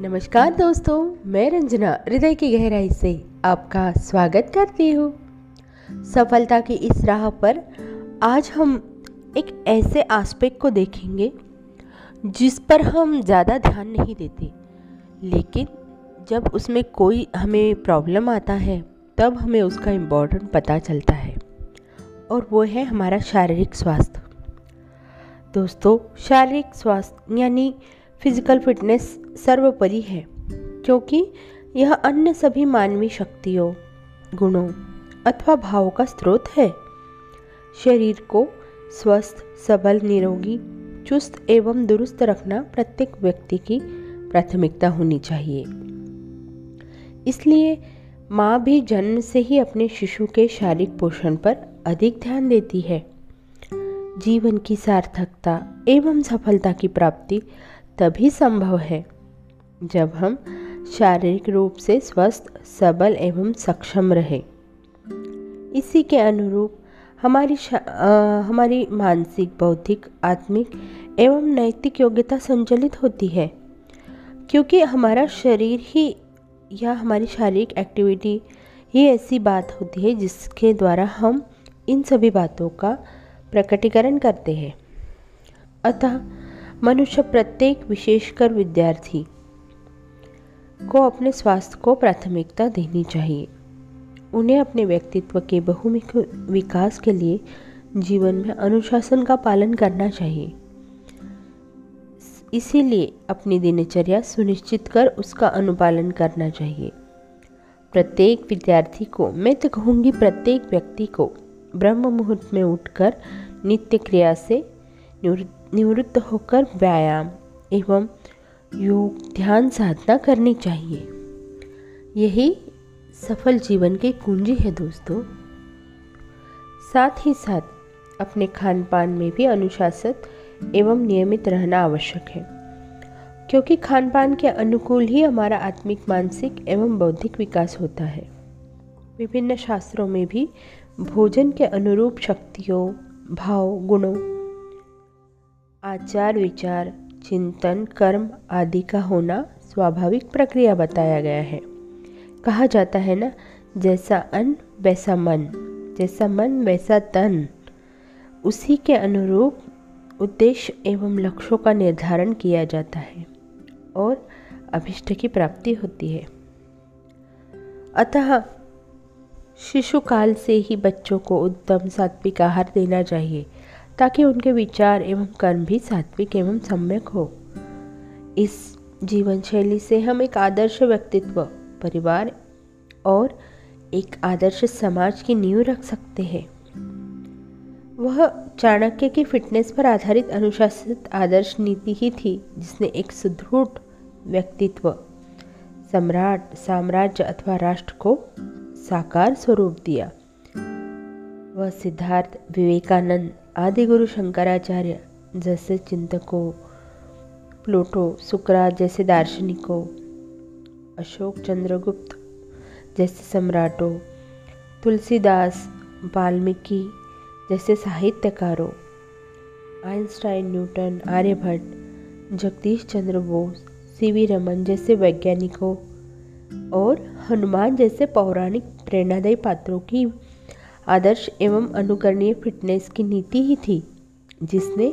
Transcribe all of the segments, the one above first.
नमस्कार दोस्तों, मैं रंजना, हृदय की गहराई से आपका स्वागत करती हूँ। सफलता की इस राह पर आज हम एक ऐसे आस्पेक्ट को देखेंगे, जिस पर हम ज़्यादा ध्यान नहीं देते। लेकिन जब उसमें कोई हमें प्रॉब्लम आता है, तब हमें उसका इम्पोर्टेंट पता चलता है, और वो है हमारा शारीरिक स्वास्थ्य। दोस्तों, शारीरिक स्वास्थ्य यानी फ़िज़िकल फिटनेस सर्वोपरि है, क्योंकि यह अन्य सभी मानवीय शक्तियों, गुणों अथवा भावों का स्रोत है। शरीर को स्वस्थ, सबल, निरोगी, चुस्त एवं दुरुस्त रखना प्रत्येक व्यक्ति की प्राथमिकता होनी चाहिए। इसलिए माँ भी जन्म से ही अपने शिशु के शारीरिक पोषण पर अधिक ध्यान देती है। जीवन की सार्थकता एवं सफलता की प्राप्ति तभी संभव है जब हम शारीरिक रूप से स्वस्थ सबल एवं सक्षम रहे। इसी के अनुरूप हमारी आ, हमारी मानसिक बौद्धिक आत्मिक एवं नैतिक योग्यता संचालित होती है क्योंकि हमारा शरीर ही या हमारी शारीरिक एक्टिविटी ही ऐसी बात होती है जिसके द्वारा हम इन सभी बातों का प्रकटीकरण करते हैं। अतः मनुष्य प्रत्येक विशेषकर विद्यार्थी को अपने स्वास्थ्य को प्राथमिकता देनी चाहिए। उन्हें अपने व्यक्तित्व के बहुमुख विकास के लिए जीवन में अनुशासन का पालन करना चाहिए। इसीलिए अपनी दिनचर्या सुनिश्चित कर उसका अनुपालन करना चाहिए। प्रत्येक विद्यार्थी को, मैं तो कहूँगी प्रत्येक व्यक्ति को ब्रह्म मुहूर्त में उठकर नित्य क्रिया से निवृत्त होकर व्यायाम एवं योग ध्यान साधना करनी चाहिए। यही सफल जीवन की कुंजी है दोस्तों। साथ ही साथ अपने खान पान में भी अनुशासित एवं नियमित रहना आवश्यक है, क्योंकि खान पान के अनुकूल ही हमारा आत्मिक, मानसिक एवं बौद्धिक विकास होता है। विभिन्न शास्त्रों में भी भोजन के अनुरूप शक्तियों, भाव, गुणों आचार, विचार, चिंतन, कर्म आदि का होना स्वाभाविक प्रक्रिया बताया गया है। कहा जाता है ना, जैसा अन्न, वैसा मन। जैसा मन, वैसा तन। उसी के अनुरूप उद्देश्य एवं लक्ष्यों का निर्धारण किया जाता है और अभिष्ट की प्राप्ति होती है। अतः शिशु काल से ही बच्चों को उत्तम सात्विक आहार देना चाहिए। ताकि उनके विचार एवं कर्म भी सात्विक एवं सम्यक हो। इस जीवन शैली से हम एक आदर्श व्यक्तित्व, परिवार और एक आदर्श समाज की नींव रख सकते हैं। वह चाणक्य की फिटनेस पर आधारित अनुशासित आदर्श नीति ही थी, जिसने एक सुदृढ़ व्यक्तित्व, सम्राट, साम्राज्य अथवा राष्ट्र को साकार स्वरूप दिया। वह सिद्धार्थ विवेकानंद आदि गुरु शंकराचार्य जैसे चिंतकों, प्लूटो सुकरात जैसे दार्शनिकों, अशोक चंद्रगुप्त जैसे सम्राटों, तुलसीदास वाल्मीकि जैसे साहित्यकारों, Einstein Newton, Aryabhata, Jagadish Chandra Bose C V Raman जैसे वैज्ञानिकों और हनुमान जैसे पौराणिक प्रेरणादायी पात्रों की आदर्श एवं अनुकरणीय फिटनेस की नीति ही थी, जिसने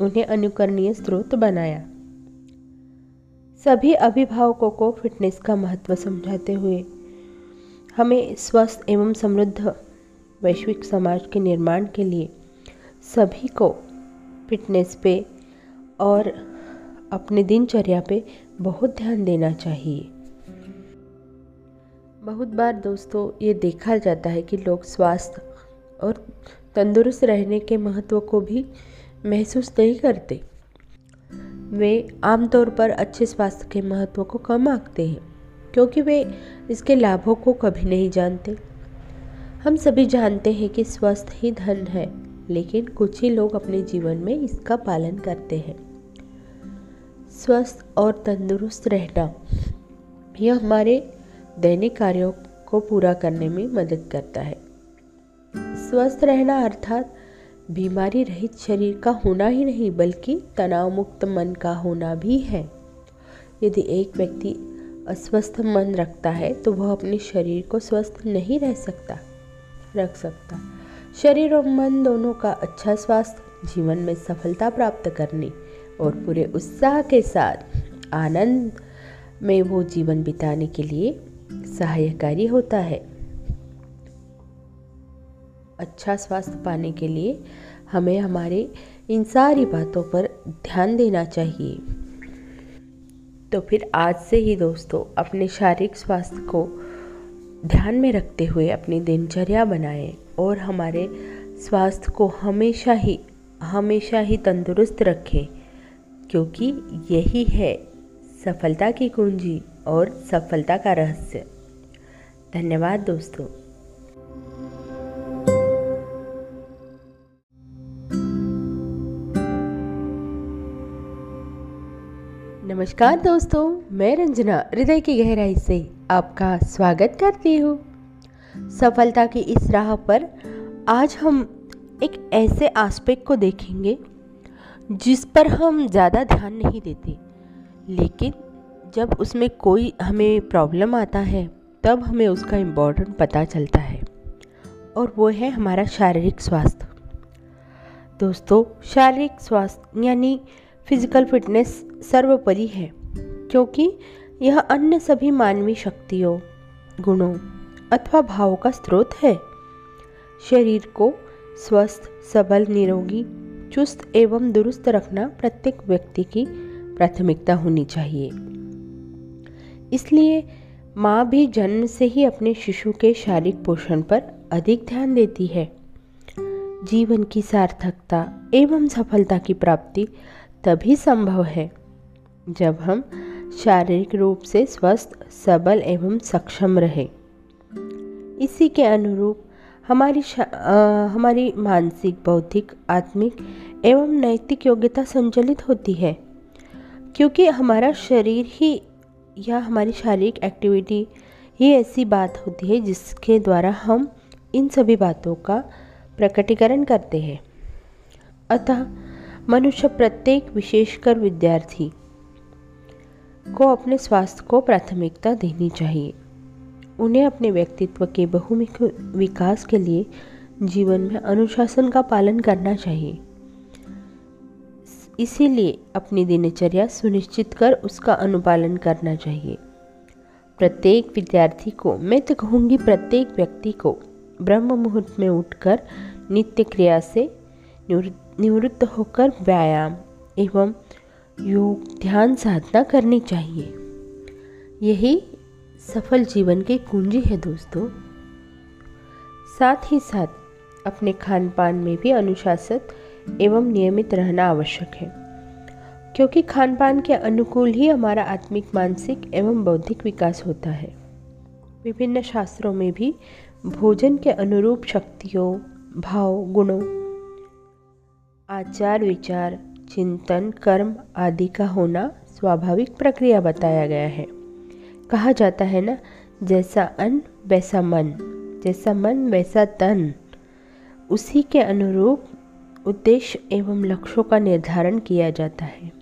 उन्हें अनुकरणीय स्रोत बनाया। सभी अभिभावकों को फिटनेस का महत्व समझाते हुए, हमें स्वस्थ एवं समृद्ध वैश्विक समाज के निर्माण के लिए सभी को फिटनेस पे और अपने दिनचर्या पे बहुत ध्यान देना चाहिए। बहुत बार दोस्तों, ये देखा जाता है कि लोग स्वास्थ्य और तंदुरुस्त रहने के महत्व को भी महसूस नहीं करते। वे आमतौर पर अच्छे स्वास्थ्य के महत्व को कम आंकते हैं, क्योंकि वे इसके लाभों को कभी नहीं जानते। हम सभी जानते हैं कि स्वस्थ ही धन है, लेकिन कुछ ही लोग अपने जीवन में इसका पालन करते हैं। स्वस्थ और तंदुरुस्त रहना, यह हमारे दैनिक कार्यों को पूरा करने में मदद करता है। स्वस्थ रहना अर्थात बीमारी रहित शरीर का होना ही नहीं, बल्कि तनाव मुक्त मन का होना भी है। यदि एक व्यक्ति अस्वस्थ मन रखता है तो वह अपने शरीर को स्वस्थ नहीं रह सकता, रख सकता। शरीर और मन दोनों का अच्छा स्वास्थ्य, जीवन में सफलता प्राप्त करने और पूरे उत्साह के साथ आनंद में वो जीवन बिताने के लिए सहायकारी होता है। अच्छा स्वास्थ्य पाने के लिए हमें हमारे इन सारी बातों पर ध्यान देना चाहिए। तो फिर आज से ही दोस्तों अपने शारीरिक स्वास्थ्य को ध्यान में रखते हुए अपनी दिनचर्या बनाएँ और हमारे स्वास्थ्य को हमेशा ही हमेशा ही तंदुरुस्त रखें, क्योंकि यही है सफलता की कुंजी। और सफलता का रहस्य। धन्यवाद दोस्तों। नमस्कार दोस्तों, मैं रंजना, हृदय की गहराई से आपका स्वागत करती हूँ। सफलता की इस राह पर आज हम एक ऐसे आस्पेक्ट को देखेंगे जिस पर हम ज़्यादा ध्यान नहीं देते, लेकिन जब उसमें कोई हमें प्रॉब्लम आता है, तब हमें उसका इम्पोर्टेंट पता चलता है। और वो है हमारा शारीरिक स्वास्थ्य। दोस्तों, शारीरिक स्वास्थ्य यानी फ़िज़िकल फिटनेस सर्वोपरि है, क्योंकि यह अन्य सभी मानवीय शक्तियों, गुणों अथवा भावों का स्रोत है। शरीर को स्वस्थ, सबल, निरोगी, चुस्त एवं दुरुस्त रखना प्रत्येक व्यक्ति की प्राथमिकता होनी चाहिए। इसलिए माँ भी जन्म से ही अपने शिशु के शारीरिक पोषण पर अधिक ध्यान देती है। जीवन की सार्थकता एवं सफलता की प्राप्ति तभी संभव है जब हम शारीरिक रूप से स्वस्थ सबल एवं सक्षम रहे। इसी के अनुरूप हमारी आ, हमारी मानसिक बौद्धिक आत्मिक एवं नैतिक योग्यता संचालित होती है क्योंकि हमारा शरीर ही या हमारी शारीरिक एक्टिविटी ही ऐसी बात होती है जिसके द्वारा हम इन सभी बातों का प्रकटीकरण करते हैं। अतः मनुष्य प्रत्येक विशेषकर विद्यार्थी को अपने स्वास्थ्य को प्राथमिकता देनी चाहिए। उन्हें अपने व्यक्तित्व के बहुमुख विकास के लिए जीवन में अनुशासन का पालन करना चाहिए। इसीलिए अपनी दिनचर्या सुनिश्चित कर उसका अनुपालन करना चाहिए। प्रत्येक विद्यार्थी को, मैं तो कहूँगी प्रत्येक व्यक्ति को, ब्रह्म मुहूर्त में उठकर नित्य क्रिया से निवृत्त होकर व्यायाम एवं योग ध्यान साधना करनी चाहिए। यही सफल जीवन की कुंजी है दोस्तों। साथ ही साथ अपने खान पान में भी अनुशासित एवं नियमित रहना आवश्यक है। क्योंकि खान पान के अनुकूल ही हमारा आत्मिक, मानसिक एवं बौद्धिक विकास होता है। विभिन्न शास्त्रों में भी भोजन के अनुरूप शक्तियों, भाव, गुणों, आचार विचार, चिंतन, कर्म आदि का होना स्वाभाविक प्रक्रिया बताया गया है। कहा जाता है ना, जैसा अन्न, वैसा मन, जैसा मन, वैसा तन, उसी के अनुरूप उद्देश्य एवं लक्ष्यों का निर्धारण किया जाता है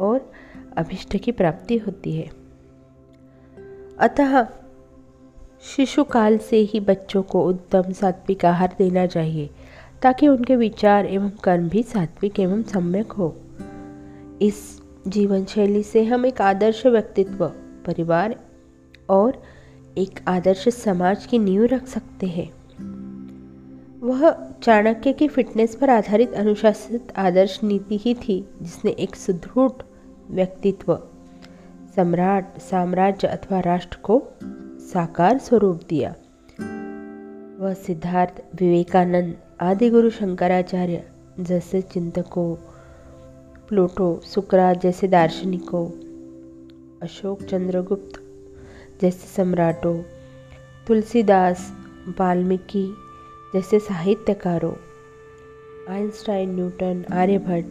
और अभिष्ट की प्राप्ति होती है। अतः शिशु काल से ही बच्चों को उत्तम सात्विक आहार देना चाहिए, ताकि उनके विचार एवं कर्म भी सात्विक एवं सम्यक हो। इस जीवन शैली से हम एक आदर्श व्यक्तित्व, परिवार और एक आदर्श समाज की नींव रख सकते हैं। वह चाणक्य की फिटनेस पर आधारित अनुशासित आदर्श नीति ही थी, जिसने एक सुदृढ़ व्यक्तित्व, सम्राट, साम्राज्य अथवा राष्ट्र को साकार स्वरूप दिया। वह सिद्धार्थ विवेकानंद आदि गुरु शंकराचार्य जैसे चिंतकों, प्लूटो सुकरात जैसे दार्शनिकों, अशोक चंद्रगुप्त जैसे सम्राटों, तुलसीदास वाल्मीकि जैसे साहित्यकारों, Einstein, Newton, Aryabhata,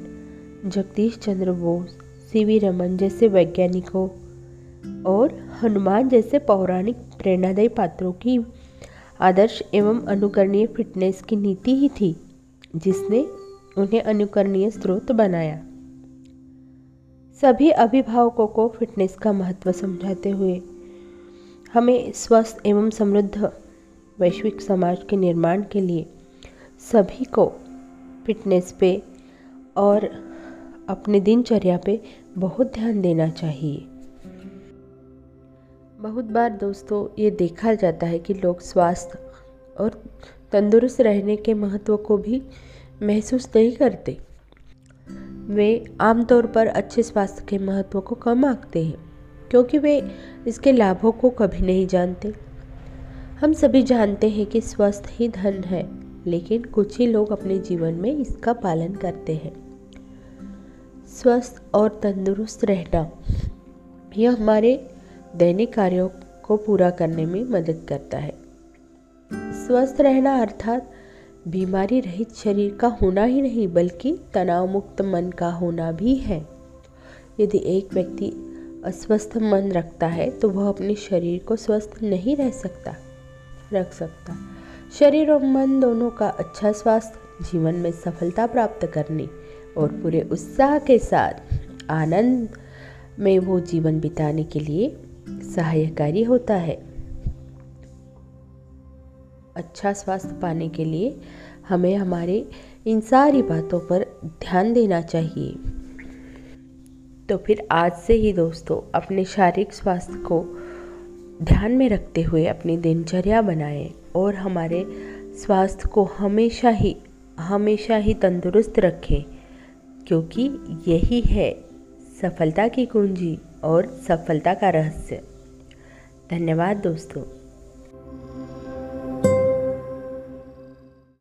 Jagadish Chandra Bose, C V Raman जैसे वैज्ञानिकों और हनुमान जैसे पौराणिक प्रेरणादायी पात्रों की आदर्श एवं अनुकरणीय फिटनेस की नीति ही थी, जिसने उन्हें अनुकरणीय स्रोत बनाया। सभी अभिभावकों को फिटनेस का महत्व समझाते हुए हमें स्वस्थ एवं समृद्ध वैश्विक समाज के निर्माण के लिए सभी को फिटनेस पे और अपने दिनचर्या पे बहुत ध्यान देना चाहिए। बहुत बार दोस्तों, ये देखा जाता है कि लोग स्वास्थ्य और तंदुरुस्त रहने के महत्व को भी महसूस नहीं करते। वे आमतौर पर अच्छे स्वास्थ्य के महत्व को कम आंकते हैं, क्योंकि वे इसके लाभों को कभी नहीं जानते। हम सभी जानते हैं कि स्वस्थ ही धन है, लेकिन कुछ ही लोग अपने जीवन में इसका पालन करते हैं। स्वस्थ और तंदुरुस्त रहना, यह हमारे दैनिक कार्यों को पूरा करने में मदद करता है। स्वस्थ रहना अर्थात बीमारी रहित शरीर का होना ही नहीं, बल्कि तनाव मुक्त मन का होना भी है। यदि एक व्यक्ति अस्वस्थ मन रखता है तो वह अपने शरीर को स्वस्थ नहीं रह सकता। रख सकता। शरीर और मन दोनों का अच्छा स्वास्थ्य, जीवन में सफलता प्राप्त करने और पूरे उत्साह के साथ आनंद में वो जीवन बिताने के लिए सहायकारी होता है। अच्छा स्वास्थ्य पाने के लिए हमें हमारे इन सारी बातों पर ध्यान देना चाहिए। तो फिर आज से ही दोस्तों, अपने शारीरिक स्वास्थ्य को ध्यान में रखते हुए अपनी दिनचर्या बनाएँ और हमारे स्वास्थ्य को हमेशा ही हमेशा ही तंदुरुस्त रखें, क्योंकि यही है सफलता की कुंजी और सफलता का रहस्य। धन्यवाद दोस्तों।